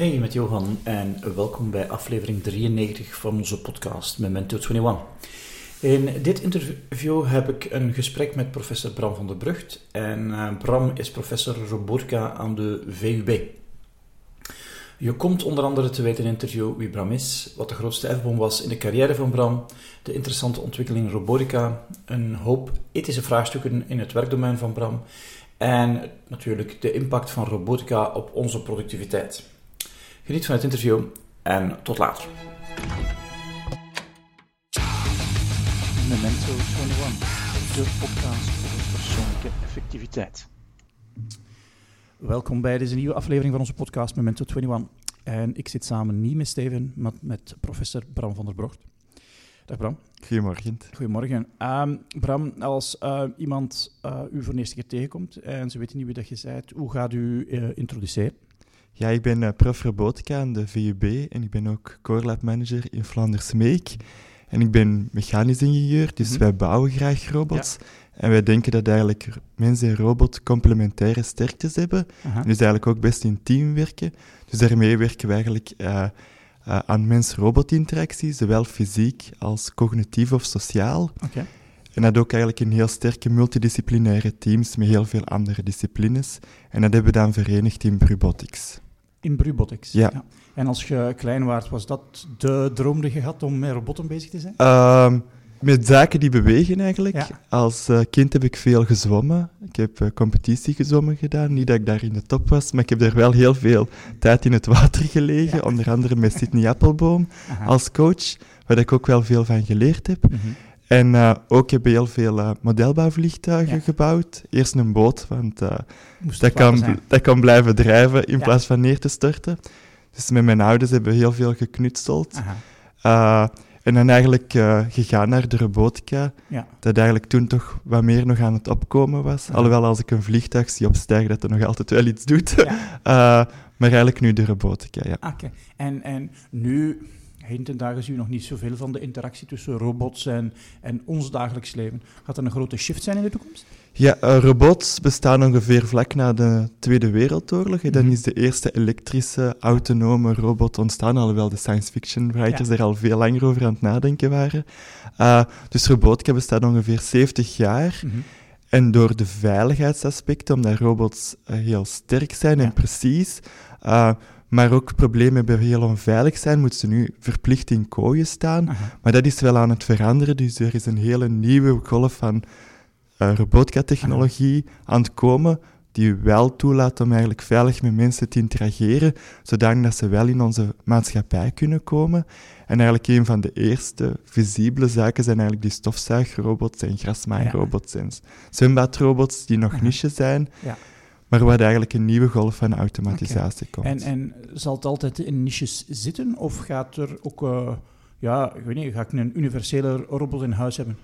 Hey, met Johan en welkom bij aflevering 93 van onze podcast Memento 21. In dit interview heb ik een gesprek met professor Bram van der Brugt. En uh, Bram is professor robotica aan de VUB. Je komt onder andere te weten in het interview wie Bram is, wat de grootste erfboom was in de carrière van Bram, de interessante ontwikkeling in robotica, een hoop ethische vraagstukken in het werkdomein van Bram en natuurlijk de impact van robotica op onze productiviteit. Geniet van het interview en tot later. Memento 21, de podcast over persoonlijke effectiviteit. Welkom bij deze nieuwe aflevering van onze podcast Memento 21. En ik zit samen niet met Steven, maar met professor Bram van der Brocht. Dag Bram. Goedemorgen. Goedemorgen. Uh, Bram, als uh, iemand uh, u voor de eerste keer tegenkomt en ze weten niet wie dat je bent, hoe gaat u eh, introduceren? Ja, ik ben prof robotica aan de VUB en ik ben ook core lab manager in Flanders Meek. En ik ben mechanisch ingenieur, dus mm -hmm. wij bouwen graag robots. Ja. En wij denken dat eigenlijk mens en robot complementaire sterktes hebben. Uh -huh. Dus eigenlijk ook best in team werken. Dus daarmee werken we eigenlijk uh, uh, aan mens-robot-interactie, zowel fysiek als cognitief of sociaal. Okay. En dat ook eigenlijk in heel sterke multidisciplinaire teams met heel veel andere disciplines. En dat hebben we dan verenigd in Brubotics. In Brubotics? Ja. ja. En als je klein was, was dat de droom die je had om met robotten bezig te zijn? Um, met zaken die bewegen eigenlijk. Ja. Als uh, kind heb ik veel gezwommen. Ik heb uh, competitie gezwommen gedaan. Niet dat ik daar in de top was, maar ik heb er wel heel veel tijd in het water gelegen. Ja. Onder andere met Sidney Appelboom Aha. als coach, waar ik ook wel veel van geleerd heb. Mm -hmm. En uh, ook heb ik heel veel uh, modelbouwvliegtuigen ja. gebouwd. Eerst een boot, want uh, dat, kan, dat kan blijven drijven in ja. plaats van neer te storten. Dus met mijn ouders hebben we heel veel geknutseld. en dan eigenlijk gegaan naar de robotica. Ja. Dat eigenlijk toen toch wat meer nog aan het opkomen was. Alhoewel als ik een vliegtuig zie opstijgen, dat er nog altijd wel iets doet. maar eigenlijk nu de robotica, ja. Oké. Okay. En, en nu heden ten dagen zie je nog niet zoveel van de interactie tussen robots en, en ons dagelijks leven. Gaat er een grote shift zijn in de toekomst? Ja, uh, robots bestaan ongeveer vlak na de Tweede Wereldoorlog. En dan is de eerste elektrische, autonome robot ontstaan, alhoewel de science fiction writers ja. er al veel langer over aan het nadenken waren. Uh, dus robotica bestaat ongeveer 70 jaar. Mm -hmm. En door de veiligheidsaspecten, omdat robots uh, heel sterk zijn ja. en precies, maar ook problemen hebben heel onveilig zijn, moeten ze nu verplicht in kooien staan. Aha. Maar dat is wel aan het veranderen, dus er is een hele nieuwe golf van uh, robotica-technologie aan het komen, die wel toelaat om eigenlijk veilig met mensen te interageren, zodat ze wel in onze maatschappij kunnen komen. En eigenlijk een van de eerste visibele zaken zijn eigenlijk die stofzuigrobots en grasmaairobots ja. en zwembadrobots, die nog niche zijn. Ja maar waar eigenlijk een nieuwe golf van automatisatie okay. komt. En, en zal het altijd in niches zitten, of gaat er ook, uh, ja, ik weet niet, ga ik een universele robot in huis hebben?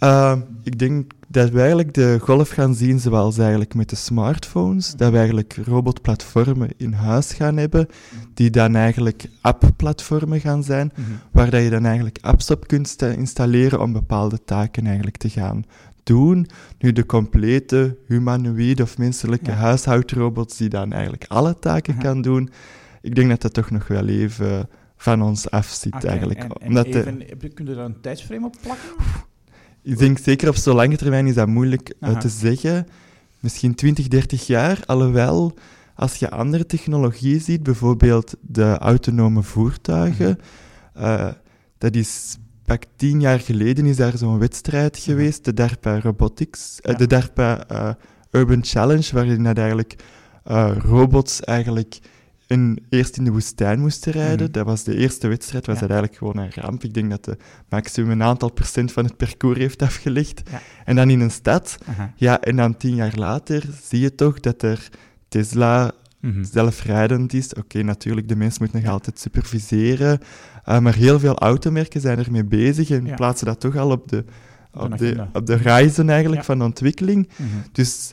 Uh, ik denk dat we eigenlijk de golf gaan zien zoals eigenlijk met de smartphones, dat we eigenlijk robotplatformen in huis gaan hebben, die dan eigenlijk app-platformen gaan zijn, -hmm. waar dat je dan eigenlijk apps op kunt installeren om bepaalde taken eigenlijk te gaan doen. Nu de complete humanoïde of menselijke Ja. huishoudrobots die dan eigenlijk alle taken kan doen, ik denk dat dat toch nog wel even van ons afziet eigenlijk. En, en Omdat de- even, kun je daar een tijdsframe op plakken? ik denk zeker op zo'n lange termijn is dat moeilijk eh, Aha. te zeggen. Misschien 20, 30 jaar, alhoewel als je andere technologieën ziet, bijvoorbeeld de autonome voertuigen, Mhm. eh, dat is pak tien jaar geleden is daar zo'n wedstrijd geweest, de DARPA Robotics, eh, Ja. de DARPA eh, Urban Challenge, waarin dat eigenlijk eh, robots eigenlijk in, eerst in de woestijn moesten rijden. Mhm. Dat was de eerste wedstrijd, was Ja. dat eigenlijk gewoon een ramp. Ik denk dat de maximum een aantal procent van het parcours heeft afgelegd. Ja. En dan in een stad, ja, en dan tien jaar later zie je toch dat er Tesla Mhm. zelfrijdend is. Oké, natuurlijk, de mens moet nog altijd superviseren. Uh, maar heel veel automerken zijn ermee bezig en Ja. plaatsen dat toch al op de, op de, op de horizon eigenlijk Ja. van de ontwikkeling. Mhm. Dus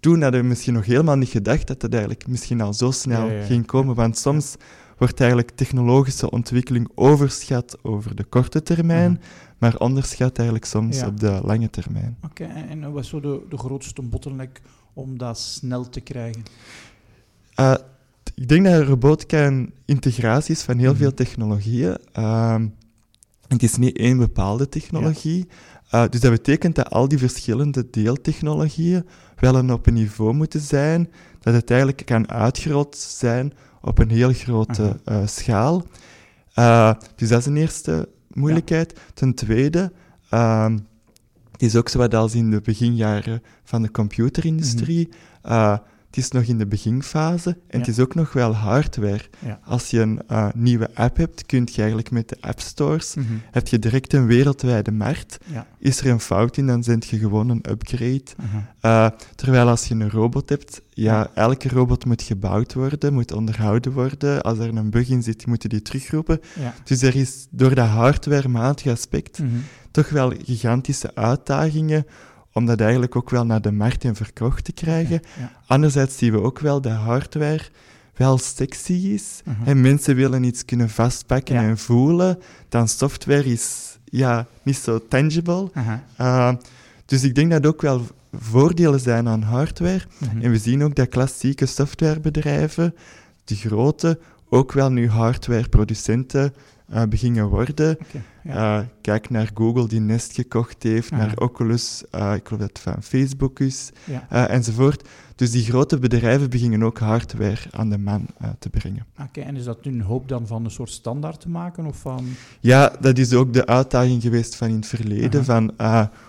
toen hadden we misschien nog helemaal niet gedacht dat het eigenlijk misschien al zo snel Ja, ja, ja. ging komen. Want soms wordt eigenlijk technologische ontwikkeling overschat over de korte termijn, Mhm. maar onderschat eigenlijk soms Ja. op de lange termijn. Oké, en, en wat is zo de, de grootste bottleneck om dat snel te krijgen? Uh, het ik denk dat robotica een integratie is van heel Mhm. veel technologieën. Ehm, het is niet één bepaalde technologie. Eh, dus dat betekent dat al die verschillende deeltechnologieën wel een op een niveau moeten zijn, dat het eigenlijk kan uitgerold zijn op een heel grote Aha. eh, schaal. Eh, dus dat is een eerste moeilijkheid. Ten tweede, ehm, het is ook zo wat als in de beginjaren van de computerindustrie. eh, het is nog in de beginfase en het is ook nog wel hardware. Ja. Als je een eh, nieuwe app hebt, kun je eigenlijk met de app stores, Mhm. heb je direct een wereldwijde markt. Ja. Is er een fout in, dan zend je gewoon een upgrade. Aha. Eh, terwijl als je een robot hebt, ja, elke robot moet gebouwd worden, moet onderhouden worden. Als er een bug in zit, moeten die terugroepen. Dus er is door dat hardware-matige aspect Mhm. toch wel gigantische uitdagingen om dat eigenlijk ook wel naar de markt en verkocht te krijgen. Ja. Anderzijds zien we ook wel dat hardware wel sexy is. Mhm. En mensen willen iets kunnen vastpakken Ja. en voelen. Dan software is ja, niet zo tangible. Aha. Uh, dus ik denk dat ook wel voordelen zijn aan hardware. Mhm. En we zien ook dat klassieke softwarebedrijven, de grote, ook wel nu hardwareproducenten uh, beginnen worden. Ja. Uh, kijk naar Google die Nest gekocht heeft, Aha. naar Oculus, uh, ik geloof dat het van Facebook is, Ja. uh, enzovoort. Dus die grote bedrijven beginnen ook hardware aan de man te brengen. Oké, en is dat nu een hoop dan van een soort standaard te maken? Of van... Ja, dat is ook de uitdaging geweest van in het verleden, Aha. van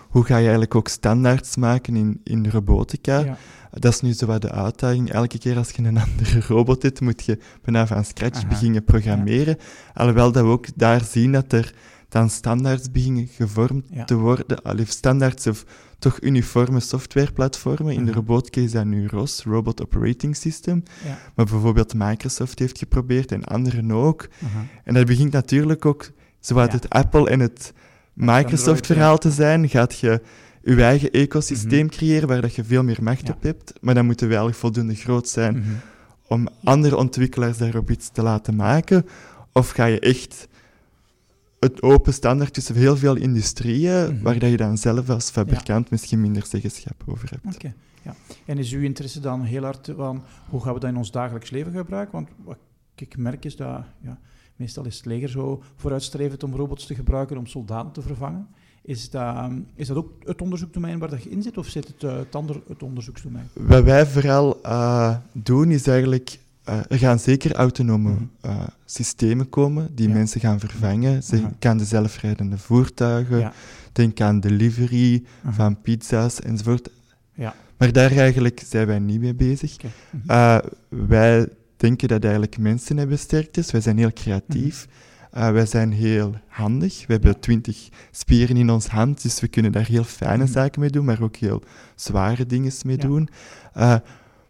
hoe ga je eigenlijk ook standaards maken in, in robotica. Ja. Dat is nu zo wat de uitdaging. Elke keer als je een andere robot hebt, moet je bijna van scratch Aha. beginnen programmeren. Alhoewel dat we ook daar zien dat er dan standaards beginnen gevormd Ja. te worden. Allee, standaards of toch uniforme softwareplatformen. In de Aha. robotica is dat nu ROS, Robot Operating System. Ja. Maar bijvoorbeeld Microsoft heeft geprobeerd en anderen ook. Aha. En dat begint natuurlijk ook zowat Ja. het Apple en het Android, Microsoft-verhaal te zijn. Gaat je je eigen ecosysteem Mhm. creëren waar dat je veel meer macht Ja. op hebt. Maar dan moet je wel voldoende groot zijn Mhm. om andere ontwikkelaars daarop iets te laten maken. Of ga je echt het open standaard tussen heel veel industrieën, Mhm. waar dat je dan zelf als fabrikant misschien minder zeggenschap over hebt. Oké, ja. En is uw interesse dan heel hard van hoe gaan we dat in ons dagelijks leven gebruiken? Want wat ik merk is dat ja, meestal is het leger zo vooruitstrevend om robots te gebruiken om soldaten te vervangen. Is dat, is dat ook het onderzoekdomein waar dat je in zit, of zit het, eh, het, ander, het onderzoeksdomein? Wat wij vooral eh, doen, is eigenlijk... eh, er gaan zeker autonome Mhm. eh, systemen komen die Ja. mensen gaan vervangen. Denk Aha. aan de zelfrijdende voertuigen, Ja. denk aan delivery Aha. van pizza's enzovoort. Ja. Maar daar eigenlijk zijn wij niet mee bezig. Mhm. Eh, wij denken dat eigenlijk mensen hebben sterktes. Wij zijn heel creatief. Wij zijn heel handig. We hebben twintig spieren in ons hand, dus we kunnen daar heel fijne Mhm. zaken mee doen, maar ook heel zware dingen mee doen.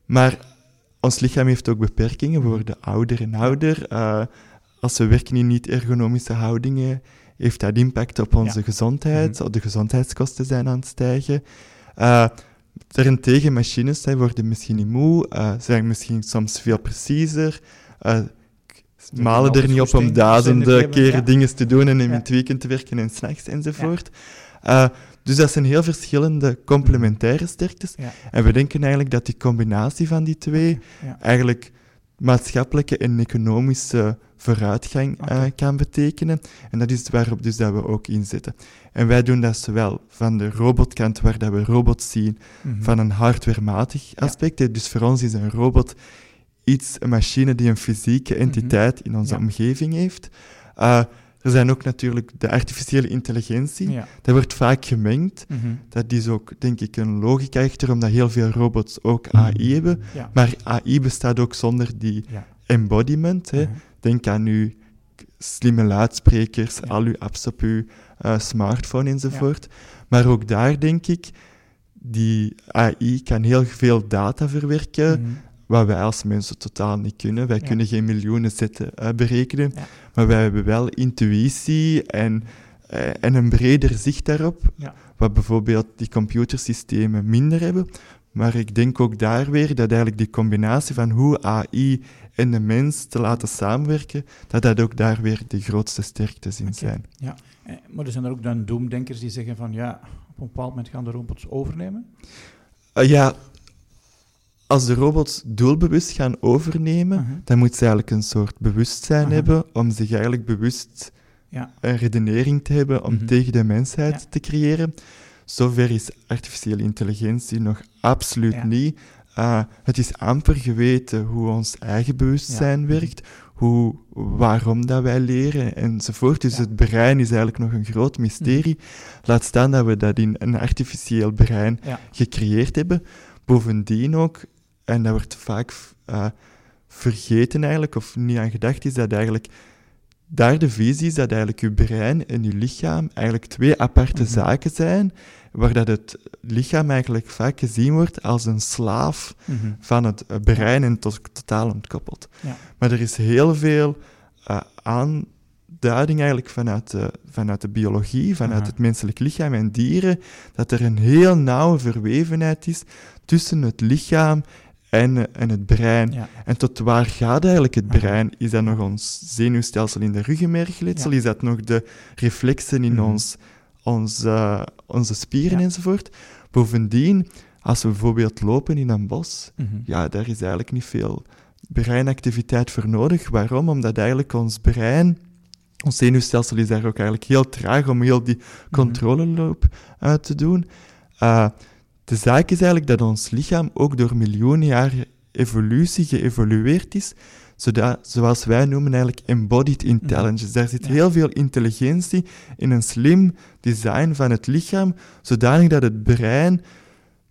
Maar ons lichaam heeft ook beperkingen. We worden ouder en ouder. Eh, als we werken in niet-ergonomische houdingen, heeft dat impact op onze Ja. gezondheid. Mhm. De gezondheidskosten zijn aan het stijgen. Eh, daarentegen, machines hè, worden misschien niet moe, eh, zijn misschien soms veel preciezer, hebben malen er niet op om duizenden keren ja. dingen te doen en in Ja. het weekend te werken en s'nachts enzovoort. Dus dat zijn heel verschillende complementaire sterktes. Ja. En we denken eigenlijk dat die combinatie van die twee Ja. eigenlijk maatschappelijke en economische vooruitgang eh, kan betekenen. En dat is waarop dus dat we ook inzetten. En wij doen dat zowel van de robotkant, waar dat we robots zien, Mhm. van een hardwarematig aspect. hè. Dus voor ons is een robot iets, een machine die een fysieke entiteit in onze Mhm. Ja. omgeving heeft. Eh, er zijn ook natuurlijk de artificiële intelligentie. Ja. Dat wordt vaak gemengd. Mhm. Dat is ook, denk ik, een logica echter, omdat heel veel robots ook AI hebben. Ja. Maar AI bestaat ook zonder die Ja. embodiment. Hè. Mhm. Denk aan uw slimme luidsprekers, al uw apps op uw eh, smartphone enzovoort. Maar ook daar denk ik, die AI kan heel veel data verwerken, Mhm. Wat wij als mensen totaal niet kunnen. Wij Ja. kunnen geen miljoenen zetten berekenen, Ja. maar wij hebben wel intuïtie en, eh, en een breder zicht daarop, Ja. wat bijvoorbeeld die computersystemen minder hebben. Maar ik denk ook daar weer dat eigenlijk die combinatie van hoe AI en de mens te laten samenwerken, dat dat ook daar weer de grootste sterktes in zijn. Ja. Eh, Maar er zijn er ook dan doemdenkers die zeggen van ja, op een bepaald moment gaan de robots overnemen. Eh, ja, als de robots doelbewust gaan overnemen, Mhm. dan moet ze eigenlijk een soort bewustzijn Mhm. hebben om zich eigenlijk bewust Ja. een redenering te hebben om Mhm. tegen de mensheid Ja. te creëren. Zover is artificiële intelligentie nog absoluut Ja. niet. Uh, het is amper geweten hoe ons eigen bewustzijn werkt, hoe, waarom dat wij leren enzovoort. Dus. Mhm. het brein is eigenlijk nog een groot mysterie. Laat staan dat we dat in een artificieel brein gecreëerd hebben. Bovendien ook, en dat wordt vaak uh, vergeten eigenlijk, of niet aan gedacht, is dat eigenlijk daar de visie is dat eigenlijk je brein en je lichaam eigenlijk twee aparte Mhm. zaken zijn, waar dat het lichaam eigenlijk vaak gezien wordt als een slaaf Mhm. van het eh, brein en tot, totaal ontkoppeld. Ja. Maar er is heel veel uh, aanduiding eigenlijk vanuit de, vanuit de biologie, vanuit Aha. het menselijk lichaam en dieren, dat er een heel nauwe verwevenheid is tussen het lichaam en, en het brein. Ja. En tot waar gaat eigenlijk het Aha. brein? Is dat nog ons zenuwstelsel in de ruggenmergletsel? Ja. Is dat nog de reflexen in Mhm. ons, ons, eh, onze spieren Ja. enzovoort? Bovendien, als we bijvoorbeeld lopen in een bos, Mhm. ja, daar is eigenlijk niet veel breinactiviteit voor nodig. Waarom? Omdat eigenlijk ons brein, ons zenuwstelsel is daar ook eigenlijk heel traag om heel die Mhm. controleloop uit te doen. Uh, de zaak is eigenlijk dat ons lichaam ook door miljoenen jaren evolutie geëvolueerd is, zodat, zoals wij noemen eigenlijk embodied intelligence. Daar zit Ja. heel veel intelligentie in een slim design van het lichaam, zodanig dat het brein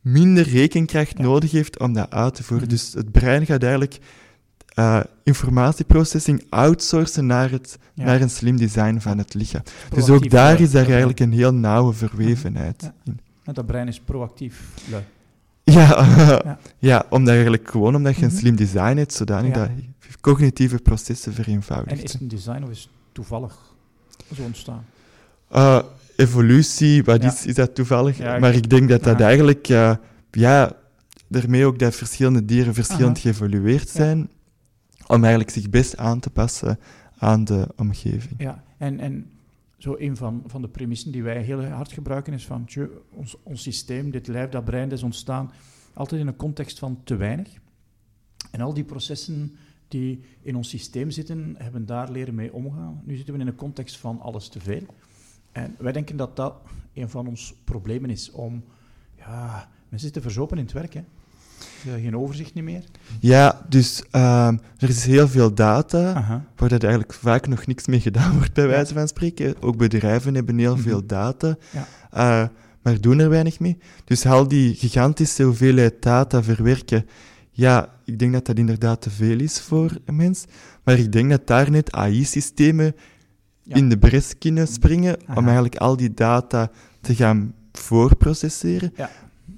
minder rekenkracht Ja. nodig heeft om dat uit te voeren. Mhm. Dus het brein gaat eigenlijk uh, informatieprocessing outsourcen naar, het, Ja. naar een slim design van het lichaam. Dus ook daar is daar eigenlijk een heel nauwe verwevenheid Ja. in. Dat brein is proactief. lui. Ja, Ja. ja. omdat eigenlijk gewoon omdat je een Mhm. slim design hebt, zodanig Ja. dat cognitieve processen vereenvoudigd En is het een design of is het toevallig zo ontstaan? Uh, evolutie, wat Ja. is, is dat toevallig? Ja, ik- maar ik denk dat dat eigenlijk, uh, ja, daarmee ook dat verschillende dieren verschillend Aha. geëvolueerd Ja. zijn, om eigenlijk zich best aan te passen aan de omgeving. Ja, en, en zo een van, van de premissen die wij heel hard gebruiken is van ons, ons systeem, dit lijf, dat brein, dat is ontstaan altijd in een context van te weinig. En al die processen die in ons systeem zitten, hebben daar leren mee omgaan. Nu zitten we in een context van alles te veel. En wij denken dat dat een van ons problemen is om... Ja, mensen zitten verzopen in het werk, hè. Geen overzicht niet meer. Ja, dus um, er is heel veel data, Aha. waar dat eigenlijk vaak nog niks mee gedaan wordt, bij wijze van spreken. Ook bedrijven hebben heel Mhm. veel data, Ja. uh, maar doen er weinig mee. Dus al die gigantische hoeveelheid data verwerken, ja, ik denk dat dat inderdaad te veel is voor een mens. Maar ik denk dat daar net AI-systemen Ja. in de bres kunnen springen, Aha. om eigenlijk al die data te gaan voorprocesseren. Ja.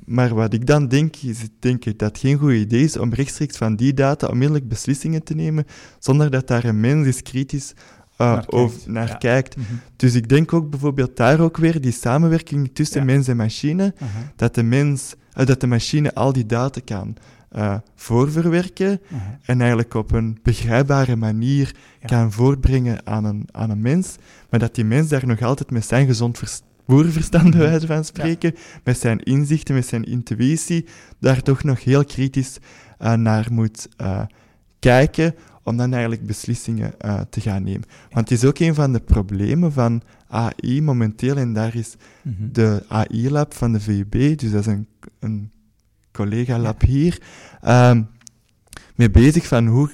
Maar wat ik dan denk, is ik denk dat het geen goed idee is om rechtstreeks van die data onmiddellijk beslissingen te nemen, zonder dat daar een mens eens kritisch uh, Naar kijkt. over, naar Ja. kijkt. Mhm. Dus ik denk ook bijvoorbeeld daar ook weer die samenwerking tussen Ja. mens en machine, Aha. dat de, mens, uh, dat de machine al die data kan uh, voorverwerken Aha. en eigenlijk op een begrijpbare manier Ja. kan voortbrengen aan een, aan een mens, maar dat die mens daar nog altijd met zijn gezond vers- boerenverstand, bij wijze van spreken, met zijn inzichten, met zijn intuïtie, daar toch nog heel kritisch uh, naar moet uh, kijken, om dan eigenlijk beslissingen uh, te gaan nemen. Want het is ook een van de problemen van AI momenteel, en daar is Mhm. de AI-lab van de VUB, dus dat is een, een collega-lab hier, um, mee bezig van hoe...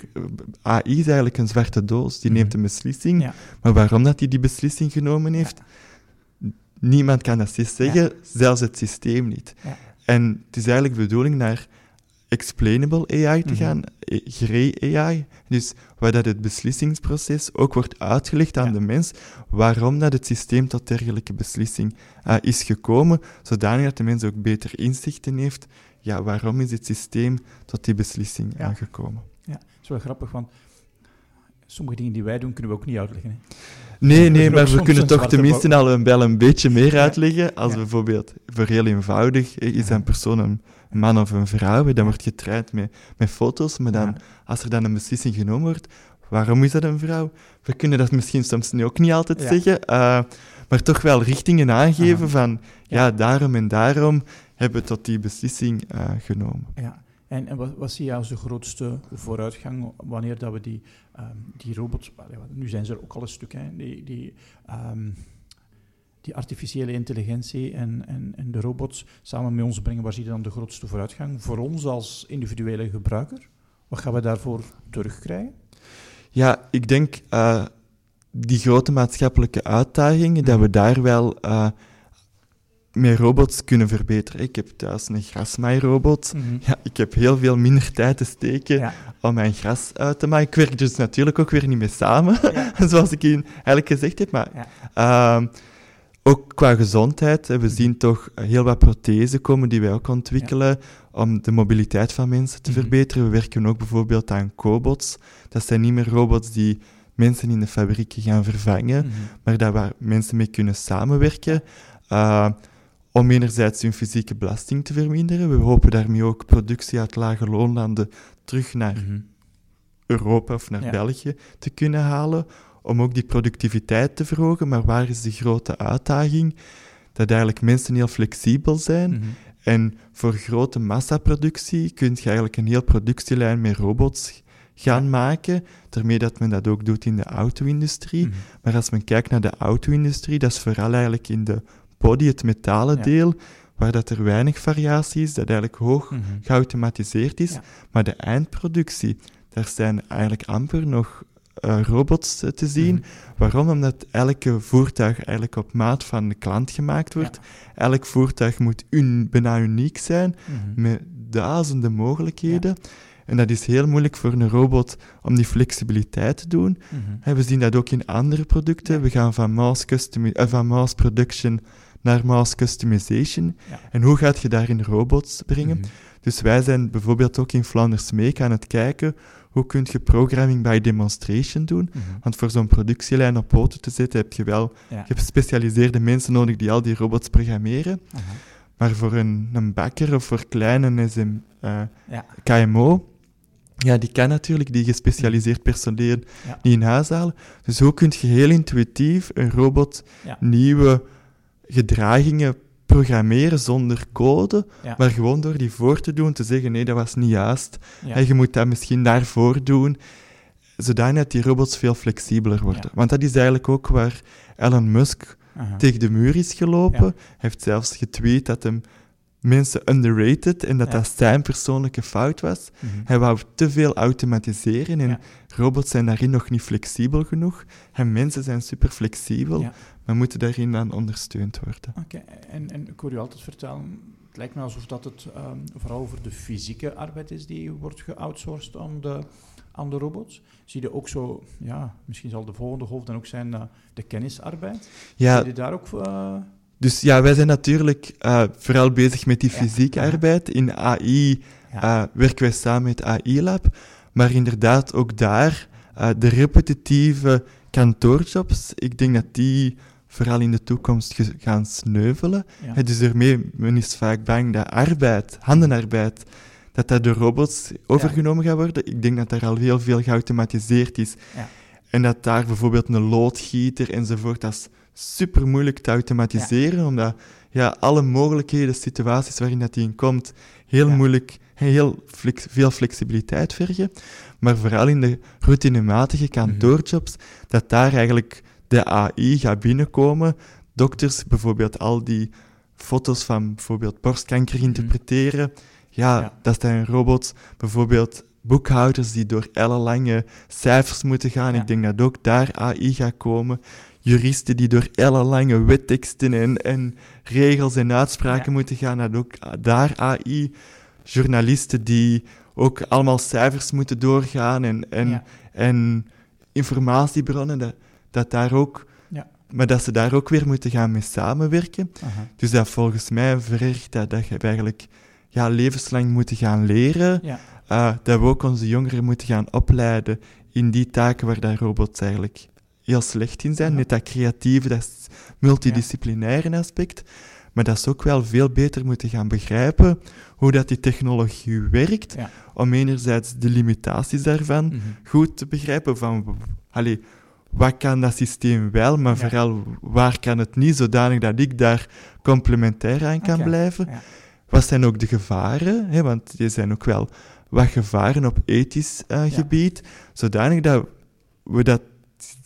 AI is eigenlijk een zwarte doos, die Mhm. neemt een beslissing, Ja. maar waarom dat hij die beslissing genomen heeft, niemand kan dat zeggen, zelfs het systeem niet. Ja. En het is eigenlijk de bedoeling naar explainable AI te Mhm. gaan, eh, grey AI, dus waar dat het beslissingsproces ook wordt uitgelegd aan Ja. de mens, waarom dat het systeem tot dergelijke beslissing uh, is gekomen, zodanig dat de mens ook beter inzichten heeft, ja, waarom is het systeem tot die beslissing Ja. uh, gekomen. Ja, dat is wel grappig, want sommige dingen die wij doen, kunnen we ook niet uitleggen. Hè. Nee, nee, maar we kunnen toch tenminste al een, wel een beetje meer uitleggen. Als bijvoorbeeld, voor heel eenvoudig, is een persoon een man of een vrouw, dan wordt getraind met, met foto's, maar dan, als er dan een beslissing genomen wordt, waarom is dat een vrouw? We kunnen dat misschien soms ook niet altijd zeggen, eh, maar toch wel richtingen aangeven Aha. van, ja. Ja. daarom en daarom hebben we tot die beslissing eh, genomen. Ja. En, wat, wat, zie je als de grootste vooruitgang wanneer dat we die, um, die robots... Nu zijn ze er ook al een stuk, hè, die... die um, die artificiële intelligentie en, en, en de robots samen met ons brengen, waar zie je dan de grootste vooruitgang? Voor ons als individuele gebruiker, wat gaan we daarvoor terugkrijgen? Ja, ik denk uh, die grote maatschappelijke uitdagingen, dat we daar wel uh, met robots kunnen verbeteren. Ik heb thuis een grasmaairobot. Mm -hmm. ja, ik heb heel veel minder tijd te steken ja. om mijn gras uit te maaien. Ik werk dus natuurlijk ook weer niet mee samen, ja. zoals ik in eigenlijk gezegd heb. Maar ja. uh, ook qua gezondheid, we zien toch heel wat prothesen komen die wij ook ontwikkelen om de mobiliteit van mensen te mm -hmm. verbeteren. We werken ook bijvoorbeeld aan cobots. Dat zijn niet meer robots die mensen in de fabrieken gaan vervangen, mm -hmm. maar daar waar mensen mee kunnen samenwerken. Uh, om enerzijds hun fysieke belasting te verminderen. We hopen daarmee ook productie uit lage loonlanden terug naar mm -hmm. Europa of naar ja. België te kunnen halen, om ook die productiviteit te verhogen. Maar waar is de grote uitdaging? Dat eigenlijk mensen heel flexibel zijn. Mm -hmm. En voor grote massaproductie kun je eigenlijk een heel productielijn met robots gaan maken, daarmee dat men dat ook doet in de auto-industrie. Mm -hmm. Maar als men kijkt naar de auto-industrie, dat is vooral eigenlijk in de body, het metalen ja. deel, waar dat er weinig variatie is, dat eigenlijk hoog mm -hmm. geautomatiseerd is. Ja. Maar de eindproductie, daar zijn eigenlijk amper nog uh, robots uh, te zien. Mm -hmm. Waarom? Omdat elke voertuig eigenlijk op maat van de klant gemaakt wordt. Ja. Elk voertuig moet un bijna uniek zijn, mm -hmm. met duizenden mogelijkheden. En dat is heel moeilijk voor een robot om die flexibiliteit te doen. Mm -hmm. We zien dat ook in andere producten. We gaan van mass, custom, uh, van mass production naar mass customization. Ja. En hoe gaat je daar in robots brengen? Mm -hmm. Dus wij zijn bijvoorbeeld ook in Flanders Make aan het kijken hoe kun je programming by demonstration doen. Mm -hmm. Want voor zo'n productielijn op poten te zetten heb je wel ja. gespecialiseerde mensen nodig die al die robots programmeren. Maar voor een, een bakker of voor kleine SM, uh, ja. KMO, ja, die kan natuurlijk die gespecialiseerd personeel ja. niet in huis halen. Dus hoe kun je heel intuïtief een robot nieuwe gedragingen programmeren zonder code, ja. maar gewoon door die voor te doen, te zeggen, nee, dat was niet juist. Ja. En je moet dat misschien daarvoor doen, zodanig die robots veel flexibeler worden. Ja. Want dat is eigenlijk ook waar Elon Musk uh -huh. tegen de muur is gelopen. Hij heeft zelfs getweet dat hem mensen underrated en dat dat zijn persoonlijke fout was. Mm -hmm. Hij wou te veel automatiseren en robots zijn daarin nog niet flexibel genoeg. En mensen zijn super flexibel maar moeten daarin dan ondersteund worden. Oké, okay. en, en ik hoor je altijd vertellen, het lijkt me alsof dat het um, vooral over de fysieke arbeid is die wordt geoutsourced aan de, aan de robots. Zie je ook zo, ja, misschien zal de volgende golf dan ook zijn uh, de kennisarbeid. Ja. Zie je daar ook... Uh... Dus ja, wij zijn natuurlijk uh, vooral bezig met die fysieke ja. arbeid. In AI ja. werken wij samen met AI Lab, maar inderdaad ook daar, de repetitieve kantoorjobs, ik denk dat die vooral in de toekomst gaan sneuvelen. Ja. Dus daarmee, men is vaak bang dat arbeid, handenarbeid, dat dat door robots overgenomen ja. gaat worden. Ik denk dat daar al heel veel geautomatiseerd is. Ja. En dat daar bijvoorbeeld een loodgieter enzovoort, dat is super moeilijk te automatiseren, omdat ja, alle mogelijkheden, situaties waarin dat die in komt, heel moeilijk, heel flex, veel flexibiliteit vergen. Maar vooral in de routinematige kantoorjobs, mm -hmm. dat daar eigenlijk de AI gaat binnenkomen. Dokters bijvoorbeeld al die foto's van bijvoorbeeld borstkanker mhm. interpreteren. Ja, ja, dat zijn robots. Bijvoorbeeld boekhouders die door ellenlange cijfers moeten gaan. Ja. Ik denk dat ook daar AI gaat komen. Juristen die door ellenlange wetteksten en, en regels en uitspraken ja. moeten gaan. Dat ook daar AI. Journalisten die ook allemaal cijfers moeten doorgaan en, en, en informatiebronnen. Dat, dat daar ook, ja. maar dat ze daar ook weer moeten gaan mee samenwerken. Dus dat volgens mij vergt dat, dat je eigenlijk ja, levenslang moeten gaan leren. Ja. Uh, dat we ook onze jongeren moeten gaan opleiden in die taken waar daar robots eigenlijk heel slecht in zijn. Ja. Net dat creatieve, dat multidisciplinaire aspect. Maar dat ze ook wel veel beter moeten gaan begrijpen hoe dat die technologie werkt. Ja. Om enerzijds de limitaties daarvan mm -hmm. goed te begrijpen. Van, allee, wat kan dat systeem wel, maar vooral waar kan het niet, zodanig dat ik daar complementair aan kan okay. blijven. Wat zijn ook de gevaren? Hè? Want die zijn ook wel wat gevaren op ethisch uh, gebied, zodanig dat we dat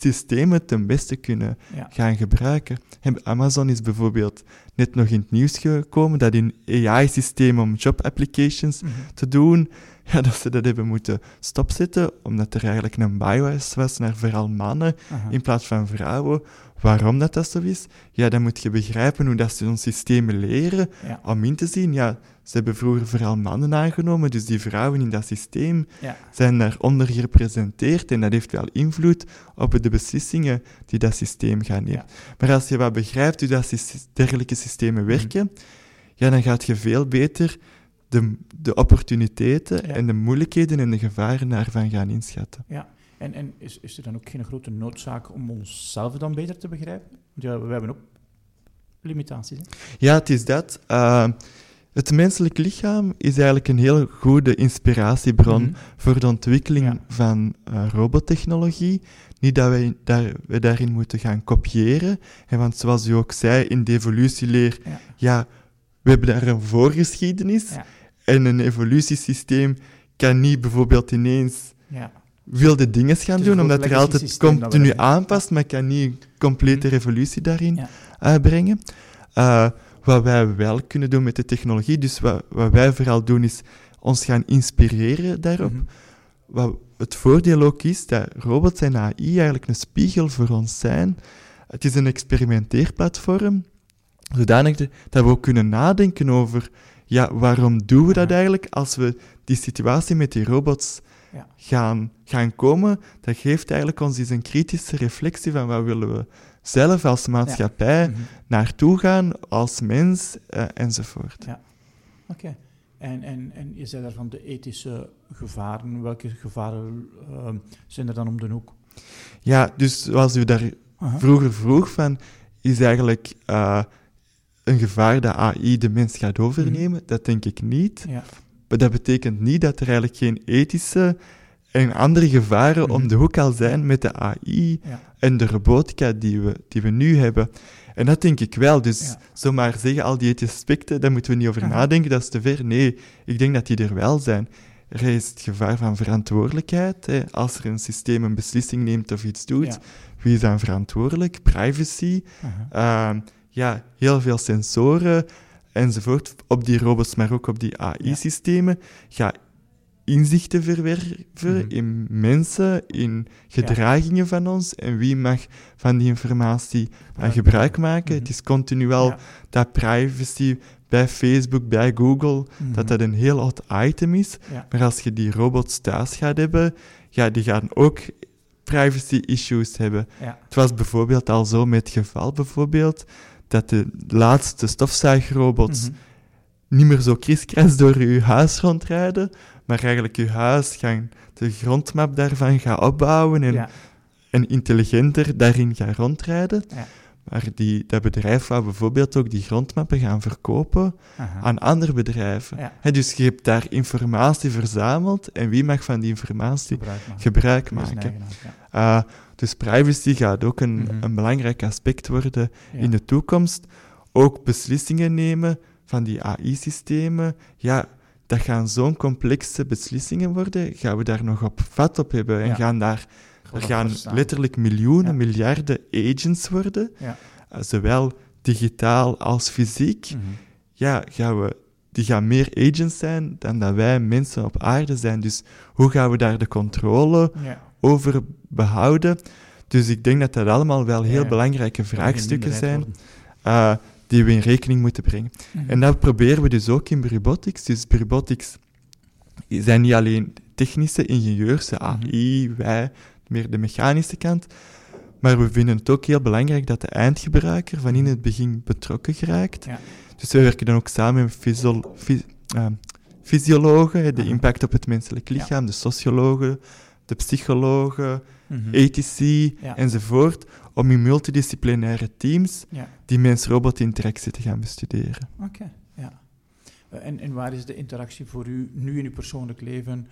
systemen ten beste kunnen gaan gebruiken. En Amazon is bijvoorbeeld net nog in het nieuws gekomen dat in AI-systeem om job applications mhm. te doen, ja, dat ze dat hebben moeten stopzetten, omdat er eigenlijk een bias was naar vooral mannen in plaats van vrouwen. Waarom dat, dat zo is? Ja, dan moet je begrijpen hoe dat ze ons systemen leren om in te zien. Ja, ze hebben vroeger vooral mannen aangenomen, dus die vrouwen in dat systeem zijn daar ondergerepresenteerd en dat heeft wel invloed op de beslissingen die dat systeem gaan nemen. Maar als je wat begrijpt hoe dat dergelijke systemen mhm. werken, ja, dan gaat je veel beter de, de opportuniteiten en de moeilijkheden en de gevaren daarvan gaan inschatten. Ja, en, en is, is er dan ook geen grote noodzaak om onszelf dan beter te begrijpen? Want ja, we hebben ook limitaties. Hè? Ja, het is dat. Uh, het menselijk lichaam is eigenlijk een heel goede inspiratiebron mhm. voor de ontwikkeling van uh, robottechnologie. Niet dat wij daar, we daarin moeten gaan kopiëren. En want zoals u ook zei, in de evolutieleer, ja, ja we hebben daar een voorgeschiedenis. Ja. En een evolutiesysteem kan niet bijvoorbeeld ineens ja. wilde dingen gaan doen, omdat er altijd continu aanpast, maar kan niet complete mhm. revolutie daarin uitbrengen. Uh, wat wij wel kunnen doen met de technologie, dus wat, wat wij vooral doen, is ons gaan inspireren daarop. Mhm. Wat het voordeel ook is, dat robots en AI eigenlijk een spiegel voor ons zijn. Het is een experimenteerplatform, zodanig dat we ook kunnen nadenken over ja, waarom doen we dat eigenlijk als we die situatie met die robots ja. gaan, gaan komen? Dat geeft eigenlijk ons eens een kritische reflectie van wat willen we zelf als maatschappij ja. Mhm. naartoe gaan, als mens uh, enzovoort. Ja, oké. En, en, en je zei daarvan de ethische gevaren. Welke gevaren uh, zijn er dan om de hoek? Ja, dus zoals u daar vroeger vroeg, van, is eigenlijk uh, een gevaar dat AI de mens gaat overnemen? Mhm. Dat denk ik niet. Ja. Maar dat betekent niet dat er eigenlijk geen ethische en andere gevaren om mhm. de hoek al zijn met de AI en de robotica die we, die we nu hebben. En dat denk ik wel. Dus zomaar zeggen, al die ethische aspecten, daar moeten we niet over nadenken, dat is te ver. Nee, ik denk dat die er wel zijn. Er is het gevaar van verantwoordelijkheid. Hè. Als er een systeem een beslissing neemt of iets doet, wie is dan verantwoordelijk? Privacy. Uh ja, heel veel sensoren enzovoort op die robots, maar ook op die AI-systemen. Ja, inzichten verwerven mhm. in mensen, in gedragingen van ons en wie mag van die informatie gebruik maken. Het mhm. is continu wel dat privacy bij Facebook, bij Google, mhm. dat dat een heel hot item is. Maar als je die robots thuis gaat hebben, ja, die gaan ook privacy issues hebben. Het was bijvoorbeeld al zo met geval bijvoorbeeld dat de laatste stofzuigrobots mm niet meer zo kriskras door je huis rondrijden, maar eigenlijk je huis gaan, de grondmap daarvan gaan opbouwen en, en intelligenter daarin gaan rondrijden. Ja. Maar die, dat bedrijf wou bijvoorbeeld ook die grondmappen gaan verkopen aan andere bedrijven. dus je hebt daar informatie verzameld en wie mag van die informatie gebruik maken? Dus privacy gaat ook een, mhm. een belangrijk aspect worden in de toekomst. Ook beslissingen nemen van die AI-systemen. Ja, dat gaan zo'n complexe beslissingen worden. Gaan we daar nog op vat op hebben? En gaan daar, er gaan letterlijk miljoenen, miljarden agents worden. Ja. Uh, zowel digitaal als fysiek. Mhm. Ja, gaan we, die gaan meer agents zijn dan dat wij mensen op aarde zijn. Dus hoe gaan we daar de controle over behouden? Dus ik denk dat dat allemaal wel heel belangrijke vraagstukken zijn. Uh, die we in rekening moeten brengen. Mhm. En dat proberen we dus ook in Bribotics. Dus Bribotics zijn niet alleen technische ingenieurs, de AI, mhm. wij, meer de mechanische kant. Maar we vinden het ook heel belangrijk dat de eindgebruiker van in het begin betrokken geraakt. Ja. Dus we werken dan ook samen met fysiolo uh, fysiologen, de impact op het menselijk lichaam, de sociologen, de psychologen, mm ethici enzovoort, om in multidisciplinaire teams die mens-robot interactie te gaan bestuderen. Oké, ja. Eh, en, en waar is de interactie voor u nu in uw persoonlijk leven,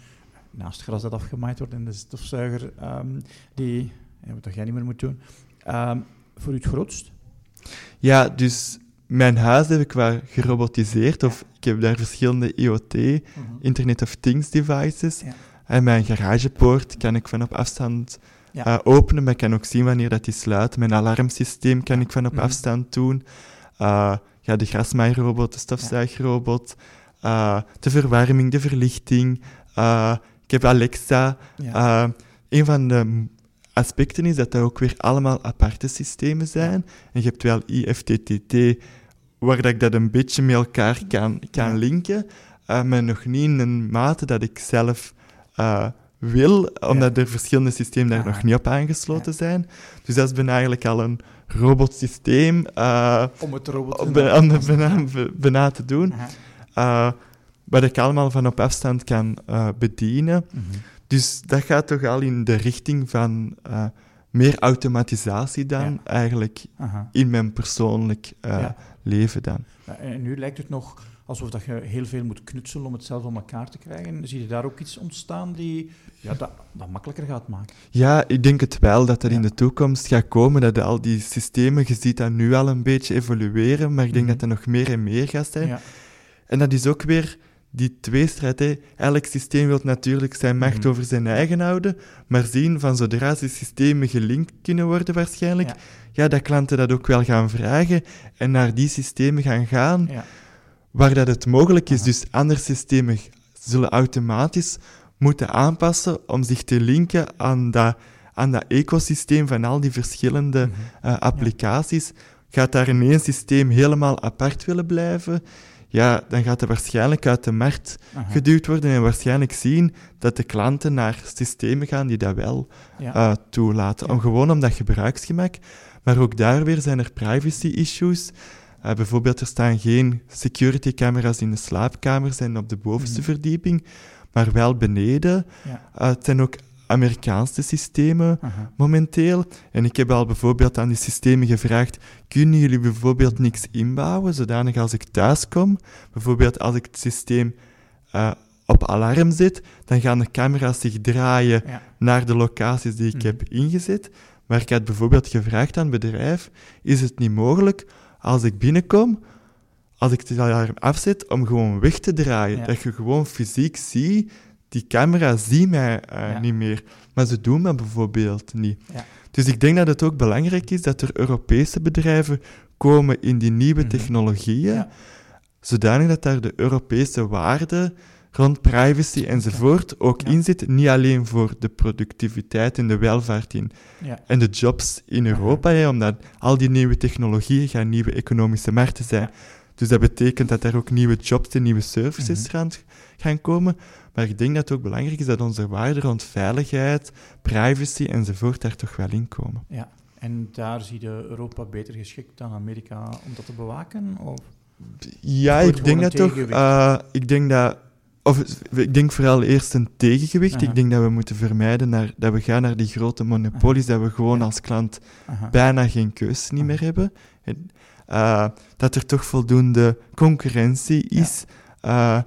naast gras dat afgemaaid wordt en de stofzuiger, um, die, wat jij niet meer moet doen, um, voor u het grootst? Ja, dus mijn huis heb ik wel gerobotiseerd, of ik heb daar verschillende IoT, Mhm. Internet of Things devices. Ja. En mijn garagepoort kan ik van op afstand Ja. eh, openen, maar ik kan ook zien wanneer dat die sluit. Mijn alarmsysteem kan ik van op Mhm. afstand doen. Eh, ja, de grasmaaierrobot, de stofzuigerrobot, eh, de verwarming, de verlichting. ik heb Alexa. Ja. Een van de aspecten is dat dat ook weer allemaal aparte systemen zijn. En je hebt wel IFTTT, waar dat ik dat een beetje met elkaar kan, kan linken, maar nog niet in een mate dat ik zelf eh, wil, omdat er verschillende systemen daar Aha. nog niet op aangesloten zijn. Dus dat is bijna eigenlijk al een robotsysteem uh, om het robot om be- om het bijna, bijna te doen, uh, wat ik allemaal van op afstand kan eh, bedienen. Mhm. Dus dat gaat toch al in de richting van eh, meer automatisatie dan, Ja. eigenlijk Aha. in mijn persoonlijk eh, Ja. leven dan. Ja, En nu lijkt het nog alsof dat je heel veel moet knutselen om het zelf aan elkaar te krijgen. Zie je daar ook iets ontstaan die ja, dat, dat makkelijker gaat maken? Ja, ik denk het wel dat dat Ja. in de toekomst gaat komen, dat al die systemen, je ziet dat nu al een beetje evolueren, maar ik denk Mhm. dat er nog meer en meer gaat zijn. Ja. En dat is ook weer die tweestrijd. hè. Elk systeem wil natuurlijk zijn macht Mhm. over zijn eigen houden, maar zien van zodra die systemen gelinkt kunnen worden waarschijnlijk, Ja. ja, dat klanten dat ook wel gaan vragen en naar die systemen gaan gaan Ja. Waar dat het mogelijk is. Dus andere systemen zullen automatisch moeten aanpassen om zich te linken aan dat, aan dat ecosysteem van al die verschillende Mhm. eh, applicaties. Gaat daar in één systeem helemaal apart willen blijven? Ja, dan gaat dat waarschijnlijk uit de markt Aha. geduwd worden en waarschijnlijk zien dat de klanten naar systemen gaan die dat wel Ja. eh, toelaten. Ja. Om gewoon om dat gebruiksgemak. Maar ook daar weer zijn er privacy issues. Eh, bijvoorbeeld, er staan geen security camera's in de slaapkamers en op de bovenste Mhm. verdieping, maar wel beneden. Ja. Eh, het zijn ook Amerikaanse systemen momenteel. En ik heb al bijvoorbeeld aan die systemen gevraagd: kunnen jullie bijvoorbeeld niks inbouwen, zodanig als ik thuis kom? Bijvoorbeeld als ik het systeem eh, op alarm zet, dan gaan de camera's zich draaien Ja. naar de locaties die ik Mhm. heb ingezet. Maar ik had bijvoorbeeld gevraagd aan het bedrijf: is het niet mogelijk als ik binnenkom, als ik het alarm afzet, om gewoon weg te draaien? Ja. Dat je gewoon fysiek ziet, die camera ziet mij eh, Ja. niet meer. Maar ze doen dat bijvoorbeeld niet. Ja. Dus ik denk dat het ook belangrijk is dat er Europese bedrijven komen in die nieuwe Mhm. technologieën, zodanig dat daar de Europese waarden rond privacy enzovoort ook Ja. in zit. Niet alleen voor de productiviteit en de welvaart in, Ja. en de jobs in. Europa, hè, omdat al die nieuwe technologieën gaan nieuwe economische markten zijn. Dus dat betekent dat er ook nieuwe jobs en nieuwe services Mhm. gaan, gaan komen. Maar ik denk dat het ook belangrijk is dat onze waarden rond veiligheid, privacy enzovoort daar toch wel in komen. Ja. En daar zie je Europa beter geschikt dan Amerika om dat te bewaken? Of? Ja, Goed, ik denk dat toch. eh, ik denk dat. Of ik denk vooral eerst een tegengewicht. Ik denk dat we moeten vermijden naar, dat we gaan naar die grote monopolies, dat we gewoon als klant bijna geen keus niet meer hebben. En, eh, dat er toch voldoende concurrentie is. Eh,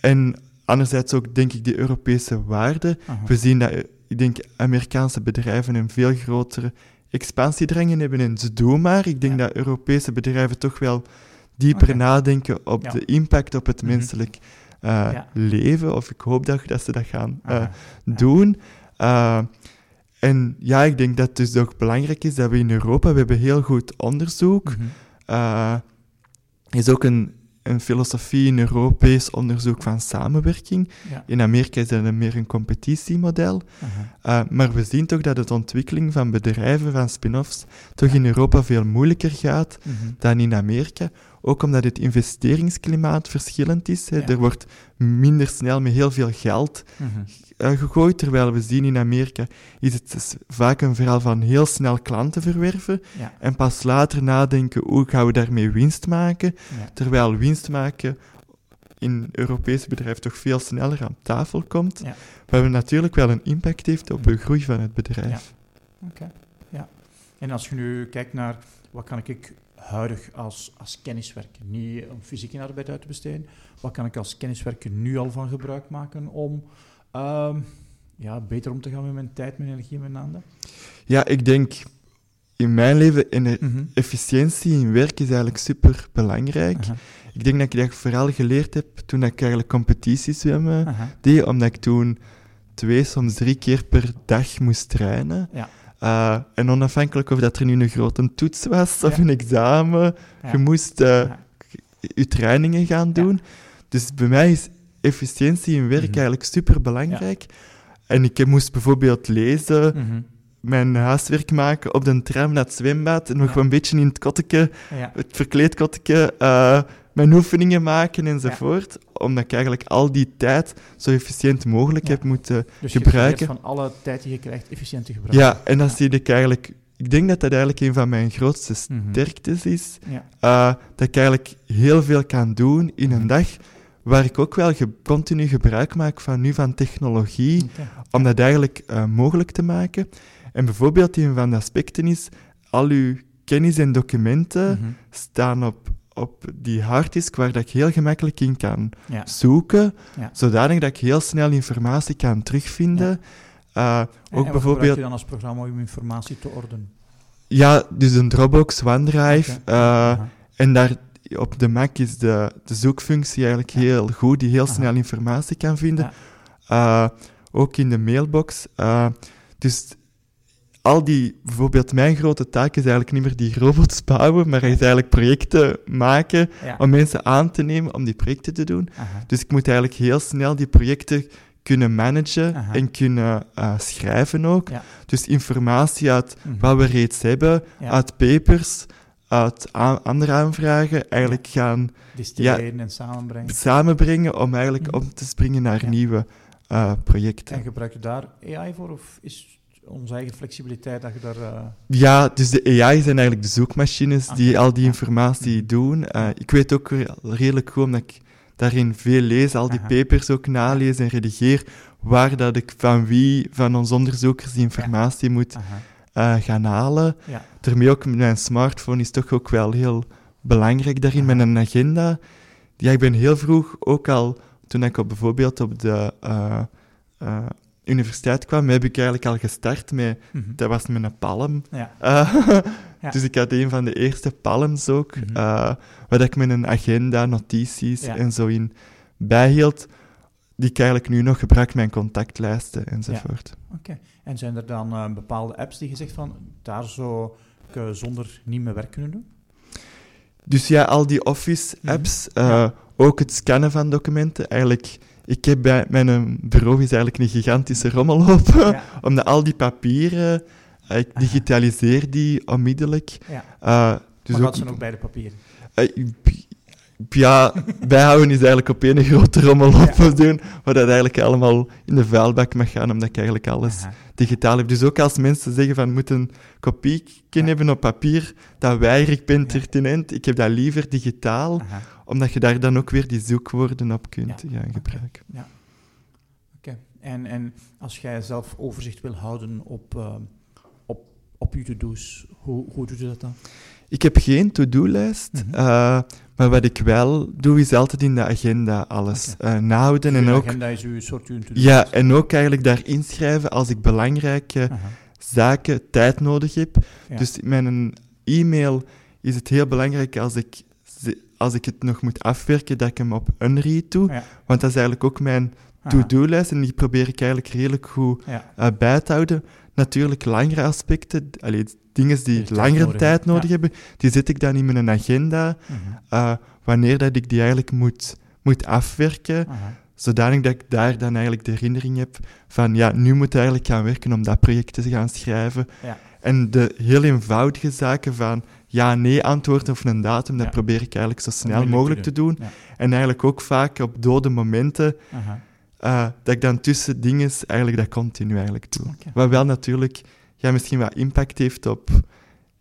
en anderzijds ook, denk ik, die Europese waarden. We zien dat, eh, ik denk, Amerikaanse bedrijven een veel grotere expansiedrangen hebben en ze doen maar. Ik denk Ja. dat Europese bedrijven toch wel dieper nadenken op Ja. de impact op het Mhm. menselijk Ja. leven. Of ik hoop dat, dat ze dat gaan eh, Aha. Ja. doen. Eh, en ja, ik denk dat het dus ook belangrijk is dat we in Europa, we hebben heel goed onderzoek. Eh, Er is ook een, een filosofie in Europees onderzoek van samenwerking. Ja. In Amerika is dat meer een competitiemodel. Uh, maar we zien toch dat de ontwikkeling van bedrijven, van spin-offs, toch in Europa veel moeilijker gaat Mhm. dan in Amerika. Ook omdat het investeringsklimaat verschillend is. Hè. Ja. Er wordt minder snel met heel veel geld Mhm. uh, gegooid, terwijl we zien in Amerika is het vaak een verhaal van heel snel klanten verwerven Ja. en pas later nadenken hoe gaan we daarmee winst maken, Ja. terwijl winst maken in Europese bedrijven toch veel sneller aan tafel komt, Ja. wat natuurlijk wel een impact heeft op de groei van het bedrijf. Oké, ja. En als je nu kijkt naar wat kan ik huidig als, als kenniswerker, niet om fysieke arbeid uit te besteden, wat kan ik als kenniswerker nu al van gebruik maken om ehm, ja, beter om te gaan met mijn tijd, mijn energie en mijn aandacht? Ja, ik denk in mijn leven, en Mhm. efficiëntie in werk is eigenlijk super belangrijk. Ik denk dat ik dat vooral geleerd heb toen ik eigenlijk competitiezwemmen aha. deed, omdat ik toen twee, soms drie keer per dag moest trainen. Ja. Eh, en onafhankelijk of dat er nu een grote toets was of Ja. een examen, Ja. je moest Ja. je trainingen gaan doen. Dus bij mij is efficiëntie in werk Mhm. eigenlijk super belangrijk. En ik moest bijvoorbeeld lezen, Mhm. mijn huiswerk maken op de tram naar het zwembad, en nog een beetje in het kotteke, het verkleedkotteke, eh, mijn oefeningen maken enzovoort. Omdat ik eigenlijk al die tijd zo efficiënt mogelijk Ja. heb moeten Dus je gebruiken. probeert van alle tijd die je krijgt efficiënt te gebruiken. Ja, en dat zie ik eigenlijk... Ik denk dat dat eigenlijk een van mijn grootste Mhm. sterktes is. Ja. eh, dat ik eigenlijk heel veel kan doen in Mhm. een dag, waar ik ook wel ge- continu gebruik maak van nu van technologie, om dat eigenlijk eh, mogelijk te maken. En bijvoorbeeld een van de aspecten is, al uw kennis en documenten Mhm. staan op, op die harddisk waar dat ik heel gemakkelijk in kan Ja. zoeken, Ja. zodanig dat ik heel snel informatie kan terugvinden. En- ook en bijvoorbeeld, je dan als programma om informatie te ordenen? ja, dus een Dropbox, OneDrive, eh, en daar op de Mac is de, de zoekfunctie eigenlijk heel goed, die heel Aha. snel informatie kan vinden. Eh, ook in de mailbox. Dus al die, bijvoorbeeld mijn grote taak is eigenlijk niet meer die robots bouwen, maar is eigenlijk projecten maken Ja. om mensen aan te nemen om die projecten te doen. Aha. Dus ik moet eigenlijk heel snel die projecten kunnen managen Aha. en kunnen eh, schrijven ook. Ja. Dus informatie uit Mhm. wat we reeds hebben, Ja. uit papers, uit andere aanvragen, eigenlijk gaan Distilleren en samenbrengen. samenbrengen om eigenlijk Mhm. om te springen naar nieuwe eh, projecten. En gebruik je daar AI voor? Of is onze eigen flexibiliteit dat je daar... eh, Ja, dus de AI zijn eigenlijk de zoekmachines die Oké, al die informatie doen. Eh, ik weet ook re- redelijk goed, omdat ik daarin veel lees, al die Aha. papers ook nalees en redigeer, waar dat ik van wie van onze onderzoekers die informatie moet eh, gaan halen. Ja. Daarmee ook mijn smartphone is toch ook wel heel belangrijk daarin, met een agenda. Ja, ik ben heel vroeg ook al, toen ik op, bijvoorbeeld op de universiteit kwam, heb ik eigenlijk al gestart met, Mhm. dat was met een palm. Ja. Eh, Ja. Dus ik had een van de eerste palms ook, eh, waar ik met een agenda, notities Ja. en zo in bijhield, die ik eigenlijk nu nog gebruik, mijn contactlijsten enzovoort. Oké. En zijn er dan eh, bepaalde apps die je zegt van, daar zou ik zonder niet meer werk kunnen doen? Dus ja, al die Office-apps, Mhm. Ook het scannen van documenten. Eigenlijk, ik heb bij mijn bureau is eigenlijk een gigantische rommelhoop, Ja. omdat al die papieren, eh, ik Aha. digitaliseer die onmiddellijk. Ja. Eh, dus maar ook, zijn ook bij de papieren. eh, ja, bijhouden is eigenlijk op één grote rommelhoop Ja. doen, waar dat eigenlijk allemaal in de vuilbak mag gaan, omdat ik eigenlijk alles Aha. digitaal heb. Dus ook als mensen zeggen van, moet een kopie Ja. hebben op papier, dat weiger ik pertinent. Ik heb dat liever digitaal, Aha. Omdat je daar dan ook weer die zoekwoorden op kunt Ja, gaan gebruiken. Oké. En, en als jij zelf overzicht wil houden op, eh, op, op je to-do's, hoe, hoe doe je dat dan? Ik heb geen to-do-lijst, Mhm. eh, maar wat ik wel doe, is altijd in de agenda alles Oké. eh, nahouden. En Je ook, agenda is uw soort uw ja, en ook eigenlijk daar inschrijven als ik belangrijke Aha. zaken tijd nodig heb. Ja. Dus met een e-mail is het heel belangrijk als ik, als ik het nog moet afwerken, dat ik hem op unread doe. Ja. Want dat is eigenlijk ook mijn Aha. to-do-lijst en die probeer ik eigenlijk redelijk goed Ja. eh, bij te houden. Natuurlijk langere aspecten, allee, dingen die langere nodig tijd hebben, nodig hebben, die zet ik dan in mijn agenda, Mhm. eh, wanneer dat ik die eigenlijk moet, moet afwerken, Aha. zodanig dat ik daar dan eigenlijk de herinnering heb van, ja, nu moet ik eigenlijk gaan werken om dat project te gaan schrijven. Ja. En de heel eenvoudige zaken van ja-nee antwoord of een datum, dat Ja. probeer ik eigenlijk zo snel mogelijk te te doen. Ja. En eigenlijk ook vaak op dode momenten, eh, dat ik dan tussen dingen eigenlijk dat continu eigenlijk doe. Wat wel natuurlijk ja, misschien wat impact heeft op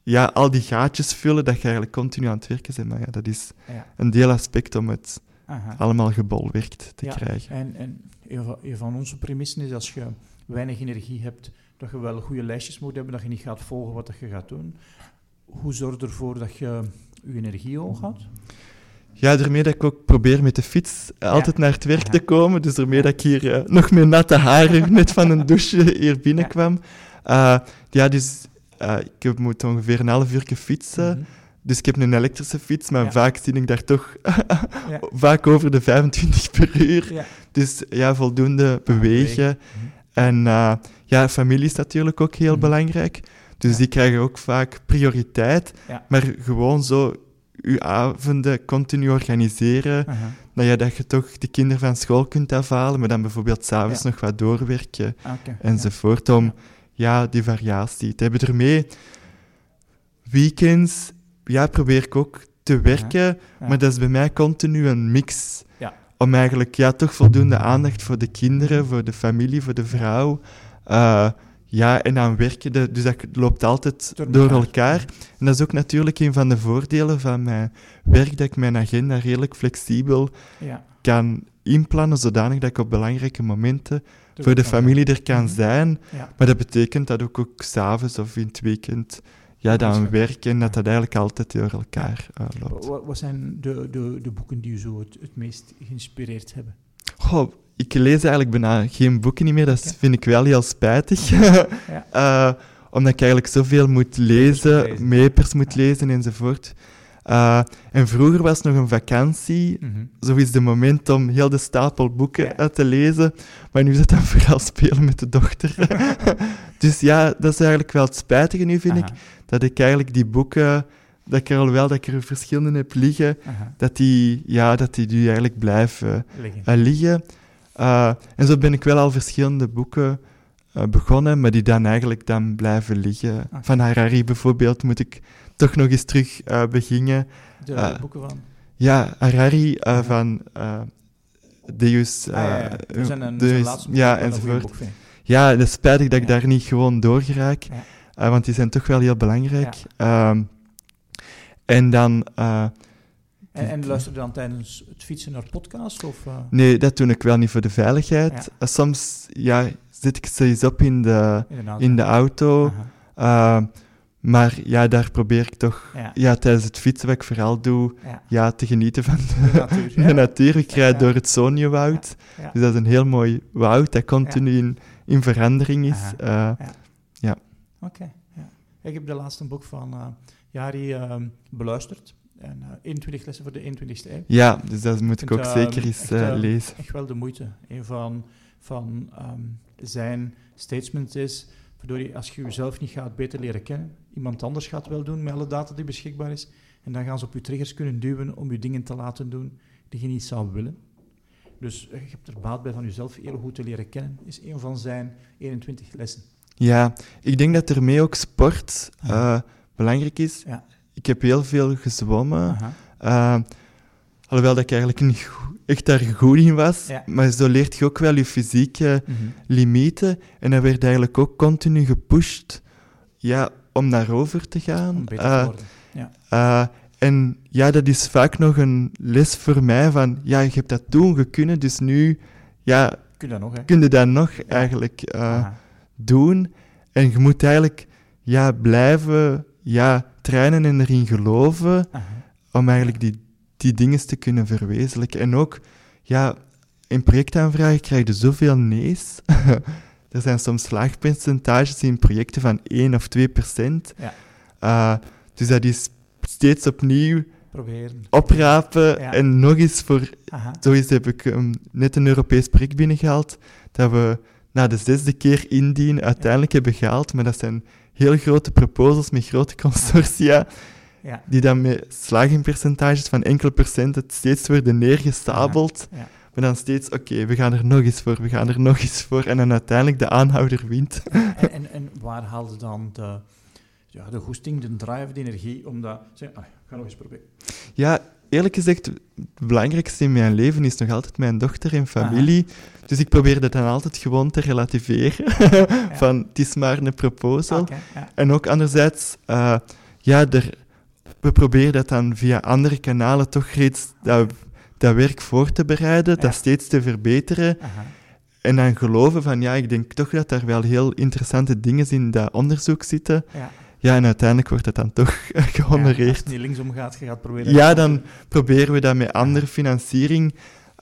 ja, al die gaatjes vullen, dat je eigenlijk continu aan het werken bent. Maar ja, dat is Ja. een deelaspect om het Aha. allemaal gebolwerkt te Ja, krijgen. En, en een van- onze premissen is als je weinig energie hebt, dat je wel goede lijstjes moet hebben, dat je niet gaat volgen wat je gaat doen. Hoe zorg je ervoor dat je je energie hoog houdt? Ja, daarmee dat ik ook probeer met de fiets altijd naar het werk te komen. Dus daarmee dat ik hier eh, nog met natte haren net van een douche hier binnenkwam. Eh, ja, dus uh, ik moet ongeveer een half uur fietsen. Mhm. Dus ik heb een elektrische fiets, maar Ja. vaak zie ik daar toch vaak over de 25 per uur. Dus ja, voldoende bewegen. Mhm. En eh, ja, familie is natuurlijk ook heel Mhm. belangrijk. Dus die krijgen ook vaak prioriteit. Maar gewoon zo je avonden continu organiseren. Nou ja, dat je toch de kinderen van school kunt afhalen, maar dan bijvoorbeeld s'avonds Ja. nog wat doorwerken Ah, enzovoort. Om ja, die variatie te hebben ermee. Weekends, ja, probeer ik ook te werken, maar dat is bij mij continu een mix. Ja. Om eigenlijk ja, toch voldoende aandacht voor de kinderen, voor de familie, voor de vrouw. Eh, ja, en dan werken, dus dat loopt altijd Door door, elkaar. En dat is ook natuurlijk een van de voordelen van mijn werk, dat ik mijn agenda redelijk flexibel Ja. kan inplannen, zodanig dat ik op belangrijke momenten voor de familie er kan Mhm. zijn. Ja. Maar dat betekent dat ook, ook s'avons of in het weekend ja, dan werken en dat dat eigenlijk altijd door elkaar eh, loopt. Wat, wat zijn de, de, de boeken die u zo het, het meest geïnspireerd hebben? Goh, ik lees eigenlijk bijna geen boeken meer, dat vind ik wel heel spijtig. Eh, omdat ik eigenlijk zoveel moet lezen, mapers moet lezen enzovoort. Eh, en vroeger was nog een vakantie, Mhm. zo is de moment om heel de stapel boeken Ja. uit te lezen. Maar nu is het dan vooral spelen met de dochter. dus ja, dat is eigenlijk wel het spijtige nu, vind ik. Dat ik eigenlijk die boeken, dat ik er alhoewel dat ik er verschillende heb liggen, aha. dat die, ja, dat die nu eigenlijk blijven Liggen. eh, liggen. Eh, en zo ben ik wel al verschillende boeken eh, begonnen, maar die dan eigenlijk dan blijven liggen. Oké. Van Harari bijvoorbeeld moet ik toch nog eens terug eh, beginnen. de boeken van... Ja, Harari Ja. van Deus. Ah, ja, ja. zijn een, Deus- laatste ja, enzovoort. Ja, dat is spijtig dat ik daar niet gewoon door geraak, want die zijn toch wel heel belangrijk. Ehm, en dan, En, en luister je dan tijdens het fietsen naar podcast? Of, eh, nee, dat doe ik wel niet voor de veiligheid. Ja. Eh, soms ja, zet ik ze eens op in de, in de auto? in de auto, Aha. eh, maar ja, daar probeer ik toch Ja. ja, tijdens het fietsen, wat ik vooral doe, Ja. ja, te genieten van De natuur. de ja. natuur. Ik rijd Ja. door het Sonjewoud. Ja. Dus dat is een heel mooi woud dat continu in, in verandering is. Eh, Oké, ja. Ik heb de laatste boek van Jari ehm, beluisterd. En, eh 21 lessen voor de 21ste eeuw. ja, dus dat moet ik ook ehm, zeker eens echt, eh, lezen. Echt wel de moeite. Een van, van ehm, zijn statements is, verdorie, als je jezelf niet gaat beter leren kennen, iemand anders gaat wel doen met alle data die beschikbaar is, en dan gaan ze op je triggers kunnen duwen om je dingen te laten doen die je niet zou willen. Dus eh, je hebt er baat bij van jezelf heel goed te leren kennen, is een van zijn 21 lessen. Ja, ik denk dat ermee ook sport eh, belangrijk is. Ja. Ik heb heel veel gezwommen. Eh, alhoewel dat ik eigenlijk niet echt daar goed in was. Ja. Maar zo leert je ook wel je fysieke Mhm. limieten. En dat werd eigenlijk ook continu gepusht ja, om daarover te gaan. Om beter Eh, te worden. Ja. Eh, en ja, dat is vaak nog een les voor mij van, ja, je hebt dat toen gekunnen, dus nu, ja, Kun je dat nog, hè? kun je dat nog eigenlijk eh, doen. En je moet eigenlijk, ja, blijven, ja, trainen en erin geloven, Aha. om eigenlijk die, die dingen te kunnen verwezenlijken. En ook, ja, in projectaanvragen krijg je zoveel nee's. er zijn soms slaagpercentages in projecten van 1 of 2 procent. Ja. Eh, dus dat is steeds opnieuw Proberen. oprapen Ja. en nog eens voor... Aha. Zo is heb ik ehm, net een Europees project binnengehaald, dat we na de zesde keer indienen uiteindelijk hebben gehaald, maar dat zijn heel grote proposals met grote consortia, Ja. die dan met slagingpercentages van enkele procent het steeds worden neergestapeld. Ja. Maar dan steeds, oké, we gaan er nog eens voor, we gaan er nog eens voor. En dan uiteindelijk de aanhouder wint. En, en, en waar haalde dan de, ja, de goesting, de drive, de energie om dat... Zeg, ah, ik ga nog eens proberen. Ja, eerlijk gezegd, het belangrijkste in mijn leven is nog altijd mijn dochter en familie. Dus ik probeer dat dan altijd gewoon te relativeren. Van, het is maar een proposal. Ja. En ook anderzijds, eh, ja, er, we proberen dat dan via andere kanalen toch reeds dat, dat werk voor te bereiden, Ja. dat steeds te verbeteren. En dan geloven van, ja, ik denk toch dat daar wel heel interessante dingen in dat onderzoek zitten. Ja. Ja, en uiteindelijk wordt dat dan toch Ja, als gehonoreerd. het niet linksom gaat, je gaat proberen... Ja, dan proberen we dat met andere financiering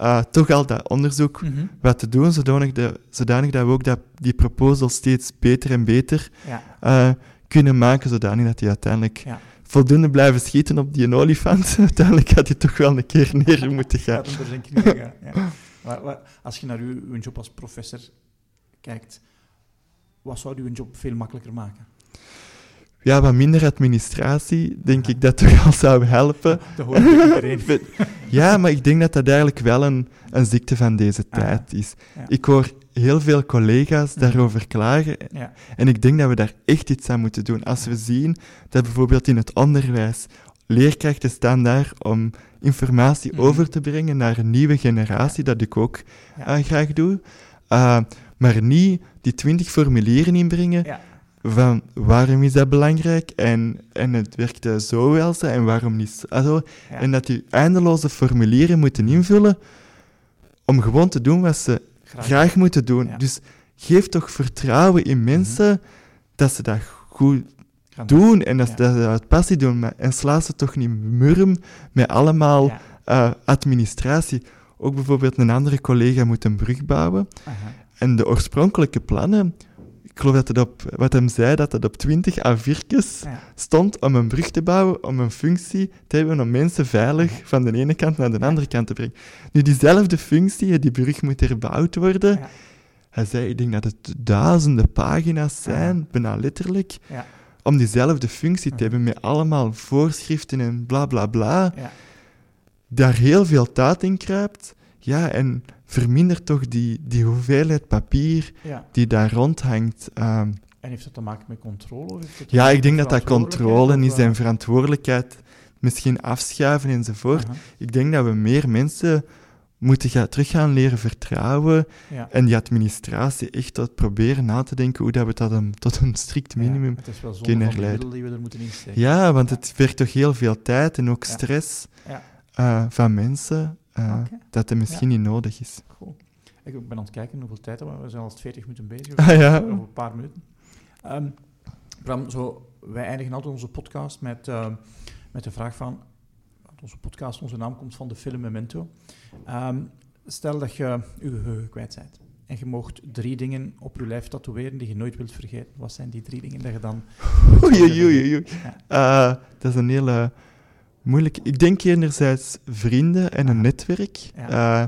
eh, toch al dat onderzoek Mhm. wat te doen, zodanig, de, zodanig dat we ook dat, die proposal steeds beter en beter Ja. eh, kunnen maken, zodanig dat die uiteindelijk voldoende blijven schieten op die olifant. uiteindelijk gaat hij toch wel een keer neer moeten gaan. Ja, ja. Als je naar uw, uw job als professor kijkt, wat zou uw job veel makkelijker maken? Ja, wat minder administratie, denk ik dat toch al zou helpen. Dat hoort iedereen. ja, maar ik denk dat dat eigenlijk wel een, een ziekte van deze ah, tijd is. Ik hoor heel veel collega's daarover klagen. Ja. En ik denk dat we daar echt iets aan moeten doen. Als we zien dat bijvoorbeeld in het onderwijs leerkrachten staan daar om informatie mhm. over te brengen naar een nieuwe generatie, dat ik ook uh, graag doe. Uh, maar niet die twintig formulieren inbrengen van waarom is dat belangrijk en, en het werkte zo wel en waarom niet zo. En dat die eindeloze formulieren moeten invullen om gewoon te doen wat ze graag, moeten doen. Dus geef toch vertrouwen in mensen mhm. dat ze dat goed doen en dat, ze dat uit passie doen. Maar, en sla ze toch niet murm met allemaal uh, administratie. Ook bijvoorbeeld een andere collega moet een brug bouwen. En de oorspronkelijke plannen geloof dat het op, wat hem zei, dat het op 20 A4'tjes stond om een brug te bouwen, om een functie te hebben om mensen veilig van de ene kant naar de andere kant te brengen. Nu, diezelfde functie, die brug moet herbouwd worden. Ja. Hij zei, ik denk dat het duizenden pagina's zijn, bijna letterlijk, om diezelfde functie te hebben met allemaal voorschriften en bla bla bla. Daar heel veel tijd in kruipt. Ja, en vermindert toch die, die hoeveelheid papier die daar rondhangt. Um, en heeft dat te maken met controle? Of ja, ik denk dat dat controle is en verantwoordelijkheid misschien afschuiven enzovoort. Ik denk dat we meer mensen moeten gaan, terug gaan leren vertrouwen en die administratie echt tot proberen na te denken hoe dat we dat een, tot een strikt minimum ja, kunnen leiden. die we er moeten insteken. Ja, want het werkt toch heel veel tijd en ook stress uh, van mensen uh, dat het misschien niet nodig is. Goed. Ik ben aan het kijken hoeveel tijd we We zijn al 40 minuten bezig. Ah, ja. Over een paar minuten. Um, Bram, zo, wij eindigen altijd onze podcast met, uh, met de vraag van... Onze podcast, onze naam komt van de film Memento. Um, stel dat je je geheugen kwijt bent. En je mocht drie dingen op je lijf tatoeëren die je nooit wilt vergeten. Wat zijn die drie dingen dat je dan... Oei, oei, oei. oei. Ja. Uh, dat is een hele Moeilijk. Ik denk enerzijds vrienden en een netwerk. Uh,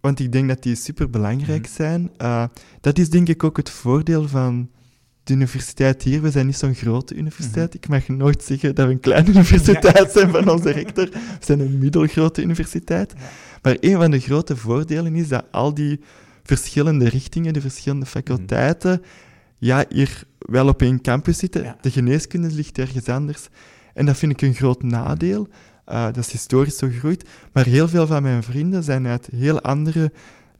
want ik denk dat die super belangrijk mhm. zijn. Uh, dat is denk ik ook het voordeel van de universiteit hier. We zijn niet zo'n grote universiteit. Mhm. Ik mag nooit zeggen dat we een kleine universiteit zijn van onze rector. We zijn een middelgrote universiteit. Maar een van de grote voordelen is dat al die verschillende richtingen, de verschillende faculteiten, ja, hier wel op één campus zitten. De geneeskunde ligt ergens anders. En dat vind ik een groot nadeel. Uh, dat is historisch zo gegroeid. Maar heel veel van mijn vrienden zijn uit heel andere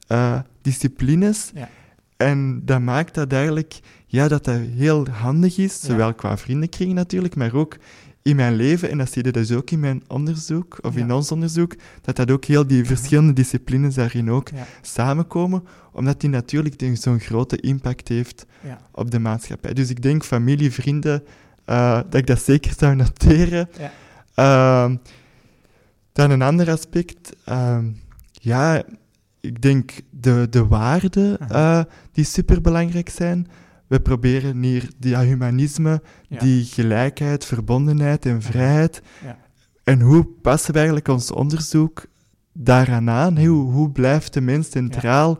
uh, disciplines. Ja. En dat maakt dat eigenlijk ja, dat dat heel handig is, zowel qua vriendenkring natuurlijk, maar ook in mijn leven, en dat zie je dus ook in mijn onderzoek, of in ons onderzoek, dat dat ook heel die verschillende disciplines daarin ook samenkomen, omdat die natuurlijk zo'n grote impact heeft op de maatschappij. Dus ik denk familie, vrienden, uh, dat ik dat zeker zou noteren. Ja. Uh, dan een ander aspect. Uh, ja, ik denk de, de waarden uh, die superbelangrijk zijn. We proberen hier die humanisme, die gelijkheid, verbondenheid en vrijheid. Ja. En hoe passen we eigenlijk ons onderzoek daaraan aan? Hoe, hoe blijft de mens centraal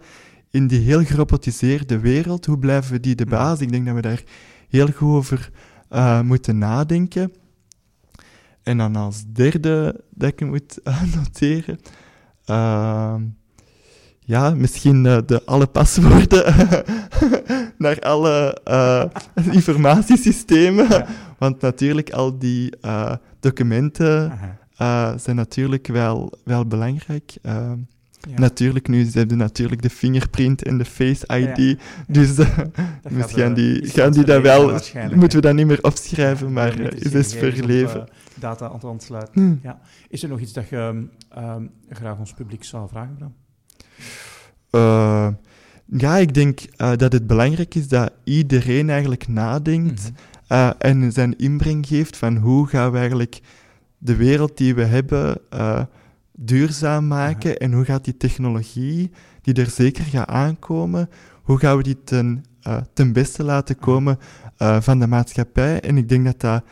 in die heel gerobotiseerde wereld? Hoe blijven we die de baas? Ik denk dat we daar heel goed over uh, moeten nadenken. En dan als derde dat ik moet uh, noteren, uh, ja, misschien de alle paswoorden naar alle informatiesystemen. Want natuurlijk, al die documenten zijn natuurlijk wel, wel belangrijk. Ehm, Natuurlijk, nu ze hebben natuurlijk de fingerprint en de face ID. Dus uh, gaan die, gaan die dat wel, moeten we dat niet meer opschrijven, maar uh, is het verleven. Op, uh, data aan het ontsluiten. Hmm. Ja. Is er nog iets dat je um, graag ons publiek zou vragen, Bram? ja, ik denk dat het belangrijk is dat iedereen eigenlijk nadenkt mm en zijn inbreng geeft van hoe gaan we eigenlijk de wereld die we hebben duurzaam maken en hoe gaat die technologie, die er zeker gaat aankomen, hoe gaan we die ten ten beste laten komen van de maatschappij. En ik denk dat, dat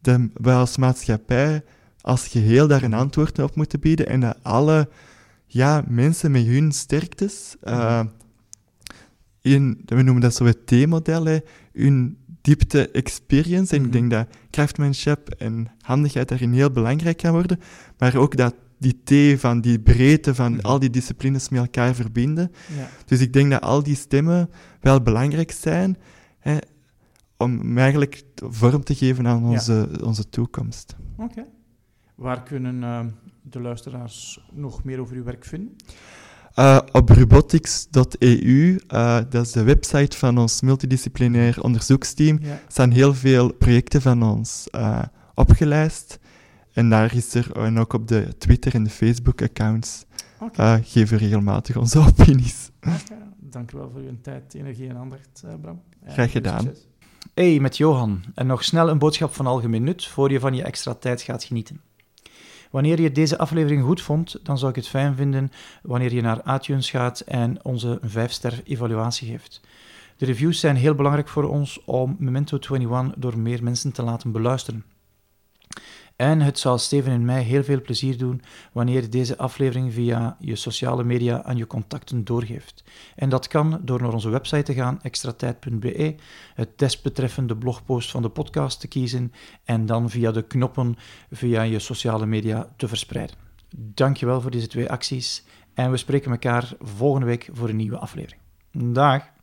de, wij als maatschappij als geheel daar een antwoord op moeten bieden en dat alle ja, mensen met hun sterktes, in, we noemen dat zo het T-model, hun diepte experience. En ik denk dat craftsmanship en handigheid daarin heel belangrijk kan worden. Maar ook dat die T van die breedte van mhm. al die disciplines met elkaar verbinden. Ja. Dus ik denk dat al die stemmen wel belangrijk zijn hè, om eigenlijk vorm te geven aan onze, onze toekomst. Oké. Waar kunnen uh, de luisteraars nog meer over uw werk vinden? Uh, op robotics.eu, uh, dat is de website van ons multidisciplinair onderzoeksteam, staan heel veel projecten van ons opgelijst. En daar is er, en ook op de Twitter en de Facebook-accounts, okay. geven we regelmatig onze opinies. Okay. Dank u wel voor uw tijd, energie en aandacht, Bram. Graag gedaan. Hey, met Johan. En nog snel een boodschap van algemeen nut, voor je van je extra tijd gaat genieten. Wanneer je deze aflevering goed vond, dan zou ik het fijn vinden wanneer je naar iTunes gaat en onze 5-ster evaluatie geeft. De reviews zijn heel belangrijk voor ons om Memento 21 door meer mensen te laten beluisteren. En het zal Steven en mij heel veel plezier doen wanneer je deze aflevering via je sociale media aan je contacten doorgeeft. En dat kan door naar onze website te gaan, extratijd.be, het desbetreffende blogpost van de podcast te kiezen en dan via de knoppen via je sociale media te verspreiden. Dankjewel voor deze twee acties en we spreken elkaar volgende week voor een nieuwe aflevering. Dag!